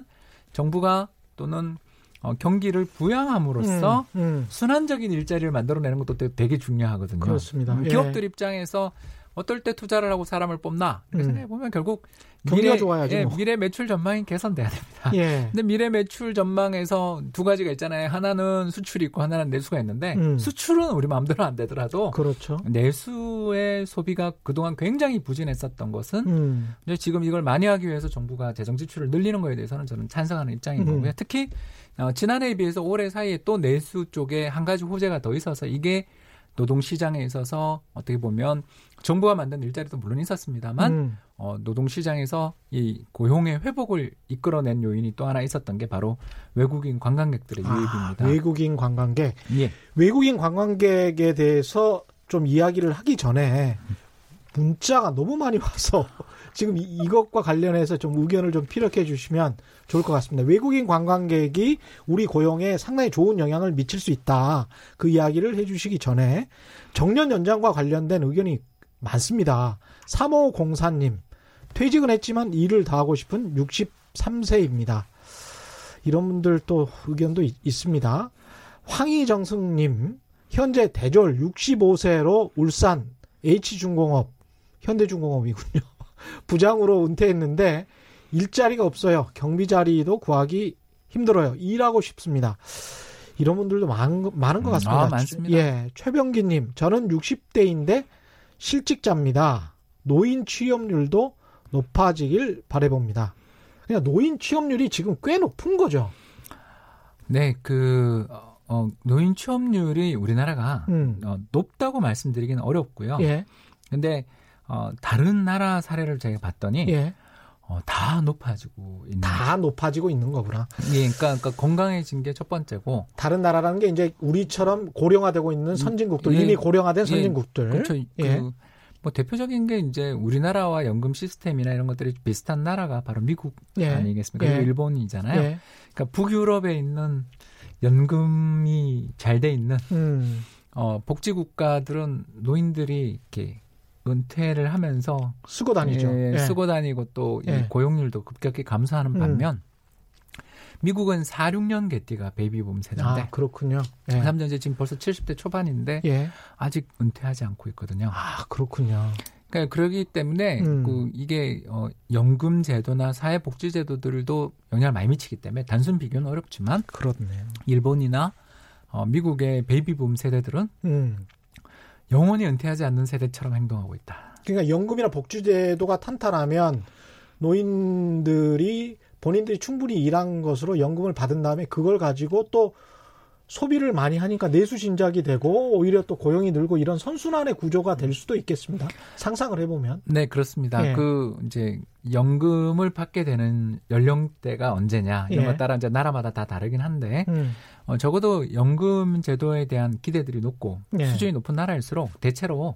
정부가 또는 어, 경기를 부양함으로써 음, 음. 순환적인 일자리를 만들어내는 것도 되게 중요하거든요. 그렇습니다. 음, 기업들 예. 입장에서 어떨 때 투자를 하고 사람을 뽑나? 그래서 음. 보면 결국 경기가 미래, 좋아야지 예, 뭐. 미래 매출 전망이 개선돼야 됩니다. 예. 근데 미래 매출 전망에서 두 가지가 있잖아요. 하나는 수출이 있고 하나는 내수가 있는데 음. 수출은 우리 마음대로 안 되더라도 그렇죠. 내수의 소비가 그동안 굉장히 부진했었던 것은 음. 이제 지금 이걸 많이 하기 위해서 정부가 재정 지출을 늘리는 거에 대해서는 저는 찬성하는 입장인 음. 거고요. 특히 어, 지난해에 비해서 올해 사이에 또 내수 쪽에 한 가지 호재가 더 있어서 이게 노동 시장에 있어서 어떻게 보면 정부가 만든 일자리도 물론 있었습니다만 음. 어, 노동 시장에서 이 고용의 회복을 이끌어낸 요인이 또 하나 있었던 게 바로 외국인 관광객들의 아, 유입입니다. 외국인 관광객. 예. 외국인 관광객에 대해서 좀 이야기를 하기 전에 문자가 너무 많이 와서 지금 이- 이것과 관련해서 좀 의견을 좀 피력해 주시면 좋을 것 같습니다. 외국인 관광객이 우리 고용에 상당히 좋은 영향을 미칠 수 있다. 그 이야기를 해 주시기 전에 정년 연장과 관련된 의견이 많습니다. 3504님, 퇴직은 했지만 일을 더 하고 싶은 63세입니다. 이런 분들 또 의견도 있, 있습니다. 황희정승님, 현재 대졸 65세로 울산 H중공업, 현대중공업이군요. 부장으로 은퇴했는데 일자리가 없어요. 경비 자리도 구하기 힘들어요. 일하고 싶습니다. 이런 분들도 많은, 거- 많은 것 음, 같습니다. 아, 많습니다. 예. 최병기님, 저는 60대인데 실직자입니다. 노인 취업률도 높아지길 바래봅니다. 그냥 노인 취업률이 지금 꽤 높은 거죠. 네, 그 어, 어, 노인 취업률이 우리나라가 음. 어, 높다고 말씀드리기는 어렵고요. 예. 근데 어, 다른 나라 사례를 제가 봤더니 예. 어, 다 높아지고 있는 다 높아지고 있는 거구나. 예, 그러니까, 그러니까 건강해진 게 첫 번째고 다른 나라라는 게 이제 우리처럼 고령화되고 있는 선진국들, 예. 이미 고령화된 예. 선진국들. 그렇죠. 예. 그, 뭐 대표적인 게 이제 우리나라와 연금 시스템이나 이런 것들이 비슷한 나라가 바로 미국 예. 아니겠습니까? 예. 그리고 일본이잖아요. 예. 그러니까 북유럽에 있는 연금이 잘 돼 있는 음. 어, 복지 국가들은 노인들이 이렇게 은퇴를 하면서 쓰고 다니죠. 예, 예. 쓰고 다니고 또이 예. 고용률도 급격히 감소하는 음. 반면 미국은 4, 6년 개띠가 베이비붐 세대인데 아, 그렇군요. 그 예. 사람들 이제 지금 벌써 70대 초반인데 예. 아직 은퇴하지 않고 있거든요. 아, 그렇군요. 그러니까 그러기 때문에 음. 그 이게 어 연금 제도나 사회 복지 제도들도 영향을 많이 미치기 때문에 단순 비교는 어렵지만 그렇네요. 일본이나 어 미국의 베이비붐 세대들은 음. 영원히 은퇴하지 않는 세대처럼 행동하고 있다. 그러니까 연금이나 복지제도가 탄탄하면 노인들이 본인들이 충분히 일한 것으로 연금을 받은 다음에 그걸 가지고 또 소비를 많이 하니까 내수 신작이 되고 오히려 또 고용이 늘고 이런 선순환의 구조가 될 수도 있겠습니다. 상상을 해보면. 네, 그렇습니다. 예. 그 이제 연금을 받게 되는 연령대가 언제냐 이런 예. 것 따라 이제 나라마다 다 다르긴 한데 음. 어, 적어도 연금 제도에 대한 기대들이 높고 예. 수준이 높은 나라일수록 대체로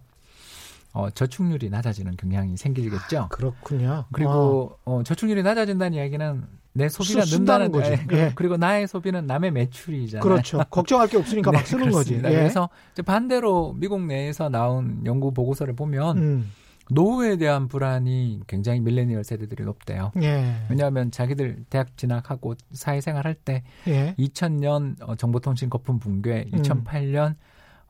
어, 저축률이 낮아지는 경향이 생기겠죠. 그렇군요. 그리고 어, 저축률이 낮아진다는 이야기는 내 소비가 쓰- 쓴다는 는다는 거죠. 예, 예. 그리고 나의 소비는 남의 매출이잖아요. 그렇죠. 걱정할 게 없으니까 막 네, 쓰는 거지. 그렇습니다. 예. 그래서 반대로 미국 내에서 나온 연구 보고서를 보면 음. 노후에 대한 불안이 굉장히 밀레니얼 세대들이 높대요. 예. 왜냐하면 자기들 대학 진학하고 사회생활 할 때 예. 2000년 어, 정보통신 거품 붕괴, 음. 2008년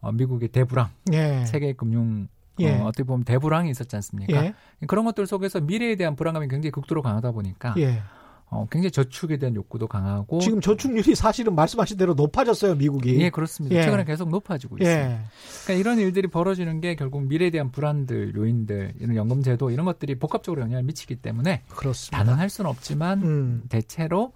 어, 미국의 대불황, 예. 세계 금융 예. 어, 어떻게 보면 대불황이 있었지 않습니까? 예. 그런 것들 속에서 미래에 대한 불안감이 굉장히 극도로 강하다 보니까 예. 어, 굉장히 저축에 대한 욕구도 강하고 지금 저축률이 사실은 말씀하신 대로 높아졌어요, 미국이. 예 그렇습니다. 예. 최근에 계속 높아지고 있습니다. 예. 그러니까 이런 일들이 벌어지는 게 결국 미래에 대한 불안들, 요인들, 이런 연금제도 이런 것들이 복합적으로 영향을 미치기 때문에 그렇습니다. 단언할 수는 없지만 음. 대체로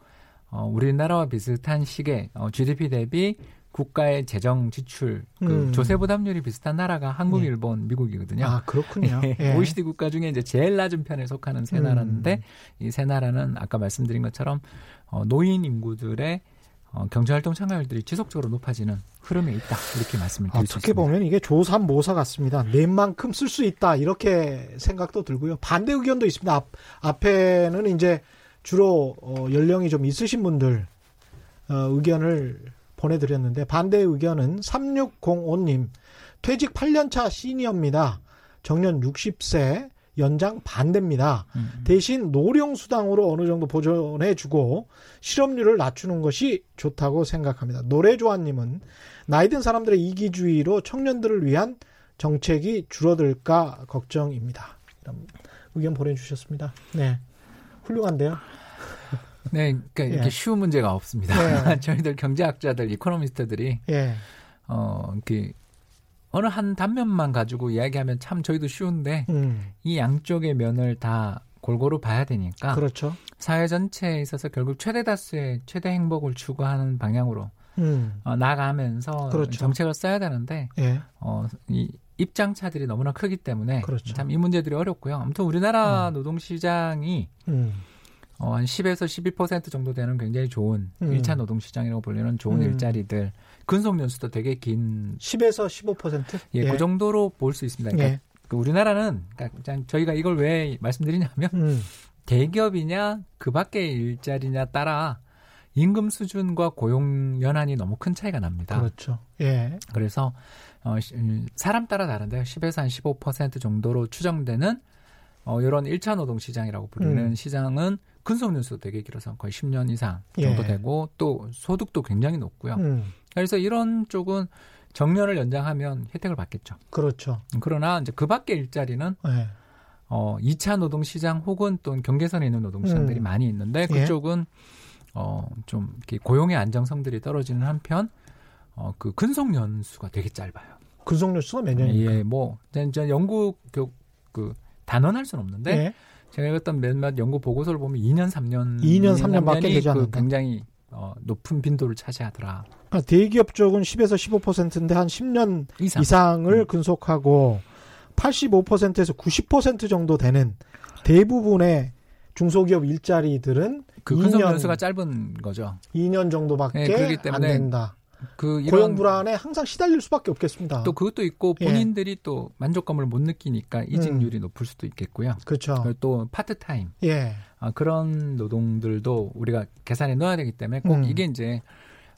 어, 우리나라와 비슷한 시기에 어, GDP 대비 국가의 재정 지출 그 음. 조세 부담률이 비슷한 나라가 한국, 예. 일본, 미국이거든요. 아, 그렇군요. 예, 예. OECD 국가 중에 이제 제일 낮은 편에 속하는 세 음. 나라인데 이세 나라는 아까 말씀드린 것처럼 어, 노인 인구들의 어, 경제활동 참가율들이 지속적으로 높아지는 흐름에 있다 이렇게 말씀을 드릴 수 어떻게 있습니다. 보면 이게 조삼모사 같습니다. 낸 만큼 쓸 수 있다 이렇게 생각도 들고요. 반대 의견도 있습니다. 앞, 앞에는 이제 주로 어, 연령이 좀 있으신 분들 어, 의견을 보내드렸는데 반대 의견은 3605님 퇴직 8년차 시니어입니다. 정년 60세 연장 반대입니다. 음. 대신 노령수당으로 어느 정도 보존해주고 실업률을 낮추는 것이 좋다고 생각합니다. 노래조아님은 나이 든 사람들의 이기주의로 청년들을 위한 정책이 줄어들까 걱정입니다. 이런 의견 보내주셨습니다. 네. 훌륭한데요. 네, 그러니까 이렇게 예. 쉬운 문제가 없습니다. 예. 저희들 경제학자들, 이코노미스트들이 예. 어, 그 어느 한 단면만 가지고 이야기하면 참 저희도 쉬운데 음. 이 양쪽의 면을 다 골고루 봐야 되니까 그렇죠. 사회 전체에 있어서 결국 최대 다수의 최대 행복을 추구하는 방향으로 음. 어, 나가면서 그렇죠. 정책을 써야 되는데 예. 어, 이 입장 차들이 너무나 크기 때문에 그렇죠. 참이 문제들이 어렵고요. 아무튼 우리나라 음. 노동 시장이 음. 어, 한 10에서 12% 정도 되는 굉장히 좋은 음. 일 1차 노동 시장이라고 불리는 좋은 음. 일자리들 근속 연수도 되게 긴 10에서 15%? 예, 그 정도로 볼 수 있습니다. 그러니까 예. 그 우리나라는 그러니까 저희가 이걸 왜 말씀드리냐면 음. 대기업이냐 그 밖의 일자리냐 따라 임금 수준과 고용 연한이 너무 큰 차이가 납니다. 그렇죠. 예. 그래서 어, 시- 음, 사람 따라 다른데요. 10에서 한 15% 정도로 추정되는 어, 이런 1차 노동 시장이라고 부르는 음. 시장은 근속 연수도 되게 길어서 거의 10년 이상 정도 예. 되고 또 소득도 굉장히 높고요. 음. 그래서 이런 쪽은 정년을 연장하면 혜택을 받겠죠. 그렇죠. 그러나 이제 그 밖의 일자리는 예. 어, 2차 노동 시장 혹은 또 경계선에 있는 노동 시장들이 음. 많이 있는데 예. 그쪽은 어, 좀 이렇게 고용의 안정성들이 떨어지는 한편 어, 그 근속 연수가 되게 짧아요. 근속 연수가 몇 년입니까? 예, 뭐 이제 연구 교, 그 단언할 수는 없는데 예. 제가 읽었던 몇몇 연구 보고서를 보면 2년 3년 2년, 3년 밖에 되지 그 않는다. 굉장히 어, 높은 빈도를 차지하더라. 그러니까 대기업 쪽은 10에서 15%인데 한 10년 이상. 이상을 음. 근속하고 85%에서 90% 정도 되는 대부분의 중소기업 일자리들은 그 근속 2년 연수가 짧은 거죠. 2년 정도밖에 예, 그렇기 안 때문에 된다. 그 고용 불안에 항상 시달릴 수밖에 없겠습니다. 또 그것도 있고 예. 본인들이 또 만족감을 못 느끼니까 이직률이 높을 수도 있겠고요. 그렇죠. 또 파트타임 예. 아, 그런 노동들도 우리가 계산에 넣어야 되기 때문에 꼭 음. 이게 이제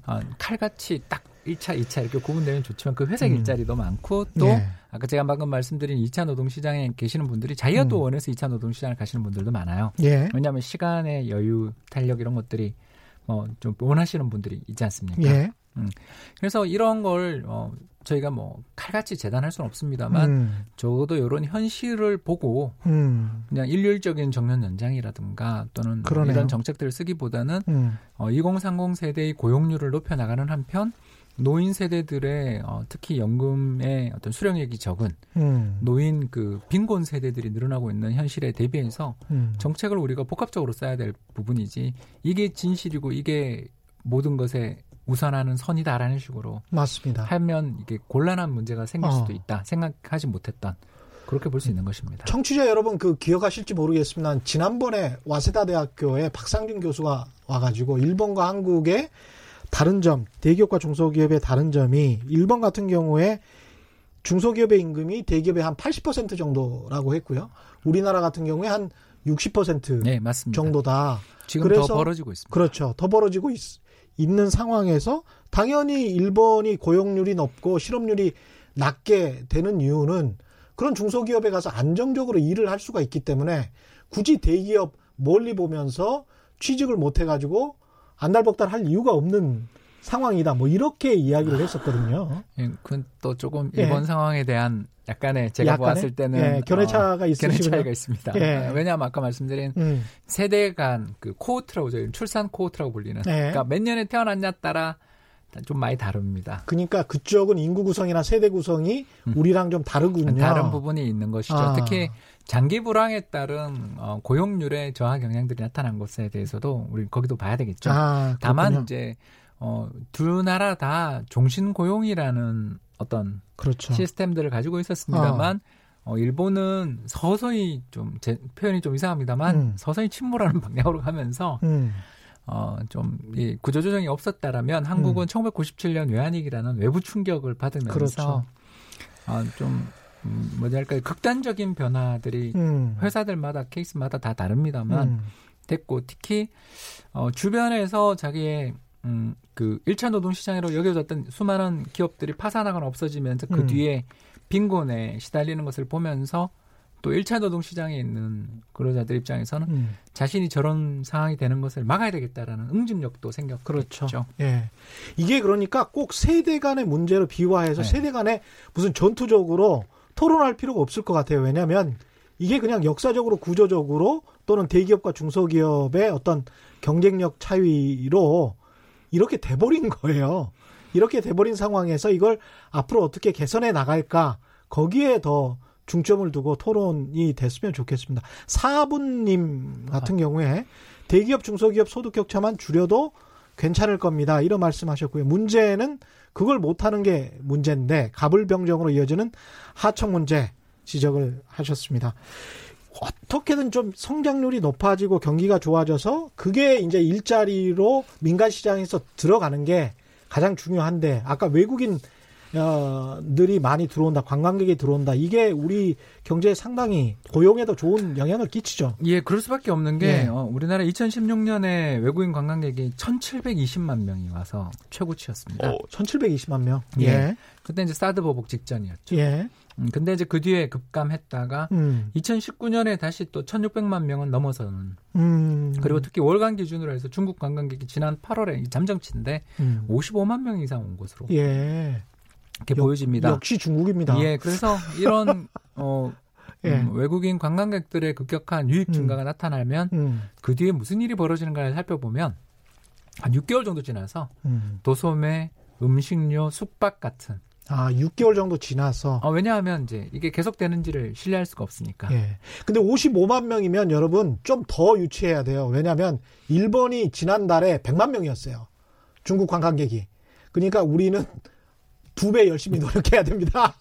아, 칼같이 딱 1차, 2차 이렇게 구분되면 좋지만 그 회색 음. 일자리도 많고 또 예. 아까 제가 방금 말씀드린 2차 노동시장에 계시는 분들이 자기가 또 음. 원해서 2차 노동시장을 가시는 분들도 많아요. 예. 왜냐하면 시간의 여유, 탄력 이런 것들이 뭐좀 원하시는 분들이 있지 않습니까? 예. 그래서 이런 걸 어, 저희가 뭐 칼같이 재단할 수는 없습니다만 음. 적어도 이런 현실을 보고 음. 그냥 일률적인 정년 연장이라든가 또는 뭐 그러네요. 이런 정책들을 쓰기보다는 음. 어, 2030 세대의 고용률을 높여 나가는 한편 노인 세대들의 어, 특히 연금의 어떤 수령액이 적은 음. 노인 그 빈곤 세대들이 늘어나고 있는 현실에 대비해서 음. 정책을 우리가 복합적으로 써야 될 부분이지 이게 진실이고 이게 모든 것에 우선하는 선이다라는 식으로 맞습니다. 하면 이게 곤란한 문제가 생길 어. 수도 있다 생각하지 못했던 그렇게 볼 수 있는 것입니다. 청취자 여러분 그 기억하실지 모르겠습니다. 지난번에 와세다 대학교에 박상준 교수가 와가지고 일본과 한국의 다른 점, 대기업과 중소기업의 다른 점이 일본 같은 경우에 중소기업의 임금이 대기업의 한 80% 정도라고 했고요. 우리나라 같은 경우에 한 60% 네, 맞습니다. 정도다. 지금 그래서- 더 벌어지고 있습니다. 그렇죠. 더 벌어지고 있, 있는 상황에서 당연히 일본이 고용률이 높고 실업률이 낮게 되는 이유는 그런 중소기업에 가서 안정적으로 일을 할 수가 있기 때문에 굳이 대기업 멀리 보면서 취직을 못 해가지고 안달복달 할 이유가 없는 상황이다. 뭐 이렇게 이야기를 했었거든요. 예, 그건 또 조금 예. 일본 상황에 대한 약간의 제가 약간의? 보았을 때는 예, 견해차가 어, 견해. 차이가 있습니다. 예. 왜냐하면 아까 말씀드린 음, 세대 간그 코호트라고 저희 출산 코호트라고 불리는 예. 그러니까 몇 년에 태어났냐 따라 좀 많이 다릅니다. 그러니까 그쪽은 인구 구성이나 세대 구성이 우리랑 좀 다르군요. 다른 부분이 있는 것이죠. 아. 특히 장기 불황에 따른 어, 고용률의 저하 경향들이 나타난 것에 대해서도 우리 거기도 봐야 되겠죠. 아, 다만. 이제 어, 두 나라 다 종신 고용이라는 어떤 그렇죠. 시스템들을 가지고 있었습니다만 어, 일본은 서서히 좀 제 표현이 좀 이상합니다만 음. 서서히 침몰하는 방향으로 가면서 음, 어, 좀, 이 구조조정이 없었다라면 한국은 1997년 외환위기라는 외부 충격을 받으면서 음. 그렇죠. 어, 좀, 음, 뭐지 할까요. 극단적인 변화들이 음, 회사들마다 케이스마다 다 다릅니다만 음, 됐고 특히 어, 주변에서 자기의 음, 그 1차 노동 시장으로 여겨졌던 수많은 기업들이 파산하거나 없어지면서 그 음. 뒤에 빈곤에 시달리는 것을 보면서 또 1차 노동 시장에 있는 근로자들 입장에서는 음. 자신이 저런 상황이 되는 것을 막아야 되겠다라는 응집력도 생겼죠. 그렇죠. 예. 이게 그러니까 꼭 세대 간의 문제로 비화해서 네. 세대 간에 무슨 전투적으로 토론할 필요가 없을 것 같아요. 왜냐하면 이게 그냥 역사적으로 구조적으로 또는 대기업과 중소기업의 어떤 경쟁력 차이로 이렇게 돼버린 거예요. 이렇게 돼버린 상황에서 이걸 앞으로 어떻게 개선해 나갈까 거기에 더 중점을 두고 토론이 됐으면 좋겠습니다. 사부님 같은 경우에 대기업 중소기업 소득 격차만 줄여도 괜찮을 겁니다. 이런 말씀하셨고요. 문제는 그걸 못하는 게 문제인데 가불병정으로 이어지는 하청 문제 지적을 하셨습니다. 어떻게든 좀 성장률이 높아지고 경기가 좋아져서 그게 이제 일자리로 민간 시장에서 들어가는 게 가장 중요한데 아까 외국인 어, 들이 많이 들어온다, 관광객이 들어온다. 이게 우리 경제에 상당히 고용에도 좋은 영향을 끼치죠. 예, 그럴 수밖에 없는 게 예. 어, 우리나라 2016년에 외국인 관광객이 1,720만 명이 와서 최고치였습니다. 어, 1720만 명. 예. 예. 그때 이제 사드 보복 직전이었죠. 예. 음, 근데 이제 그 뒤에 급감했다가 음. 2019년에 다시 또 1,600만 명은 넘어서는 음. 그리고 특히 월간 기준으로 해서 중국 관광객이 지난 8월에 잠정치인데 음. 55만 명 이상 온 것으로 예. 이렇게 역- 보여집니다. 역시 중국입니다. 예, 그래서 이런 어, 예. 음, 외국인 관광객들의 급격한 유입 음. 증가가 나타나면 음. 그 뒤에 무슨 일이 벌어지는가를 살펴보면 한 6개월 정도 지나서 음. 도소매, 음식료, 숙박 같은 아, 6개월 정도 지나서. 어, 왜냐하면 이제 이게 계속되는지를 신뢰할 수가 없으니까. 예. 근데 55만 명이면 여러분 좀 더 유치해야 돼요. 왜냐하면 일본이 지난달에 100만 명이었어요. 중국 관광객이. 그러니까 우리는 두 배 열심히 노력해야 됩니다.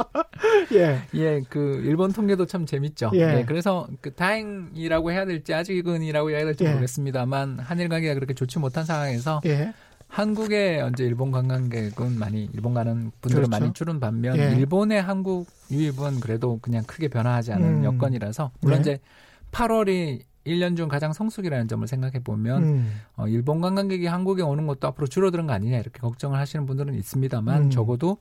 예. 예, 그 일본 통계도 참 재밌죠. 예. 예. 그래서 그 다행이라고 해야 될지 아직은이라고 해야 될지 예. 모르겠습니다만 한일 관계가 그렇게 좋지 못한 상황에서 예. 한국의 이제 일본 관광객은 많이 일본 가는 분들은 그렇죠. 많이 줄은 반면 예. 일본의 한국 유입은 그래도 그냥 크게 변화하지 않은 음. 여건이라서 물론 네. 이제 8월이 1년 중 가장 성수기라는 점을 생각해 보면 음. 어, 일본 관광객이 한국에 오는 것도 앞으로 줄어드는 거 아니냐 이렇게 걱정을 하시는 분들은 있습니다만 음. 적어도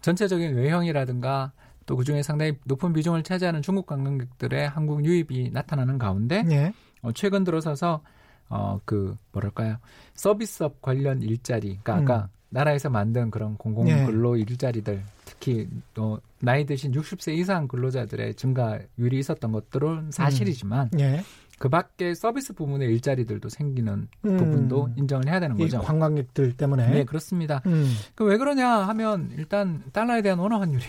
전체적인 외형이라든가 또 그중에 상당히 높은 비중을 차지하는 중국 관광객들의 한국 유입이 나타나는 가운데 예. 어, 최근 들어서서 어 그 뭐랄까요 서비스업 관련 일자리 그러니까 음. 아까 나라에서 만든 그런 공공 예. 근로 일자리들 특히 또 나이 드신 60세 이상 근로자들의 증가율이 있었던 것들은 사실이지만 예. 그 밖에 서비스 부문의 일자리들도 생기는 음. 부분도 인정을 해야 되는 이 거죠. 관광객들 때문에. 네, 그렇습니다. 음. 그왜 그러냐 하면 일단 달러에 대한 원화 환율이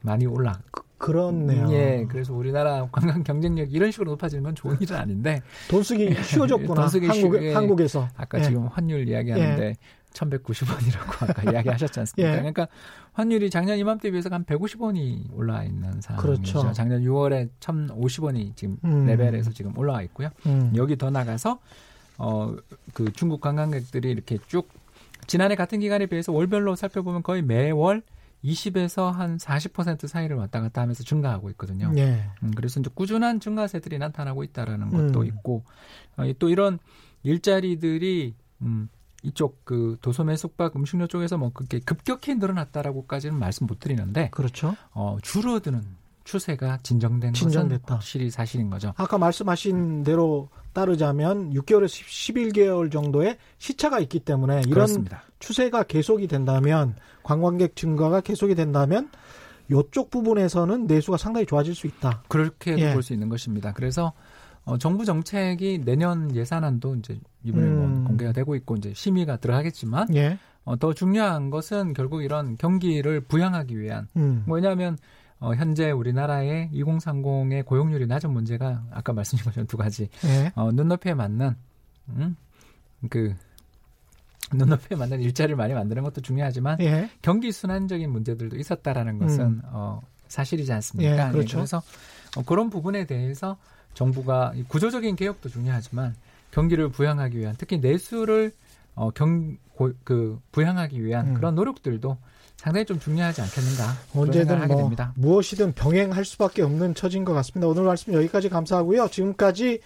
많이 올라. 그 렇네요. 예, 그래서 우리나라 관광 경쟁력이 이런 식으로 높아지는 건 좋은 일은 아닌데 돈 쓰기 쉬워졌구나. 돈 쓰기 한국, 쉬- 예. 한국에서. 아까 예. 지금 환율 이야기하는데 1,190원이라고 아까 이야기하셨지 않습니까? 예. 그러니까 환율이 작년 이맘때 비해서 한 150원이 올라 있는 상황이죠. 그렇죠. 작년 6월에 1,050원이 지금 음. 레벨에서 지금 올라와 있고요. 음. 여기 더 나가서 어 그 중국 관광객들이 이렇게 쭉 지난해 같은 기간에 비해서 월별로 살펴보면 거의 매월 20에서 한 40% 사이를 왔다 갔다 하면서 증가하고 있거든요. 예. 음, 그래서 이제 꾸준한 증가세들이 나타나고 있다라는 것도 음. 있고 어, 또 이런 일자리들이 음, 이쪽 그 도소매 숙박 음식료 쪽에서 뭐 그렇게 급격히 늘어났다라고까지는 말씀 못 드리는데 그렇죠. 어, 줄어드는 추세가 진정된 것은 진정됐다. 확실히 사실인 거죠. 아까 말씀하신 대로 따르자면 6개월에서 11개월 정도의 시차가 있기 때문에 이런 그렇습니다. 추세가 계속이 된다면 관광객 증가가 계속이 된다면 이쪽 부분에서는 내수가 상당히 좋아질 수 있다. 그렇게 예. 볼수 있는 것입니다. 그래서 어, 정부 정책이 내년 예산안도 이제 이번에 음. 뭐 공개가 되고 있고 이제 심의가 들어가겠지만 예. 어, 더 중요한 것은 결국 이런 경기를 부양하기 위한 음. 뭐냐면 어, 현재 우리나라의 2030의 고용률이 낮은 문제가 아까 말씀드린 것처럼 두 가지 예. 어, 눈높이에 맞는 음? 그 눈높이에 맞는 일자리를 많이 만드는 것도 중요하지만 예. 경기 순환적인 문제들도 있었다라는 것은 음. 어, 사실이지 않습니까? 예, 그렇죠. 래서 어, 그런 부분에 대해서 정부가 이 구조적인 개혁도 중요하지만 경기를 부양하기 위한 특히 내수를 어, 경, 고, 그 부양하기 위한 음. 그런 노력들도 상당히 좀 중요하지 않겠는가 언제든 뭐 됩니다. 무엇이든 병행할 수밖에 없는 처지인 것 같습니다. 오늘 말씀 여기까지 감사하고요. 지금까지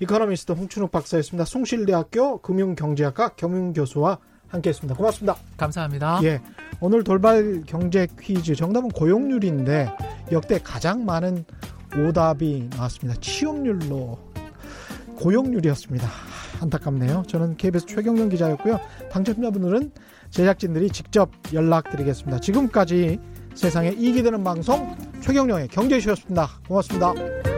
이코노미스트 홍춘욱 박사였습니다. 숭실대학교 금융경제학과 겸임교수와 함께했습니다. 고맙습니다. 감사합니다. 예, 오늘 돌발 경제 퀴즈 정답은 고용률인데 역대 가장 많은 오답이 나왔습니다. 취업률로 고용률이었습니다. 안타깝네요. 저는 KBS 최경영 기자였고요. 당첨자분들은 제작진들이 직접 연락드리겠습니다. 지금까지 세상에 이익이 되는 방송 최경영의 경제쇼였습니다. 고맙습니다.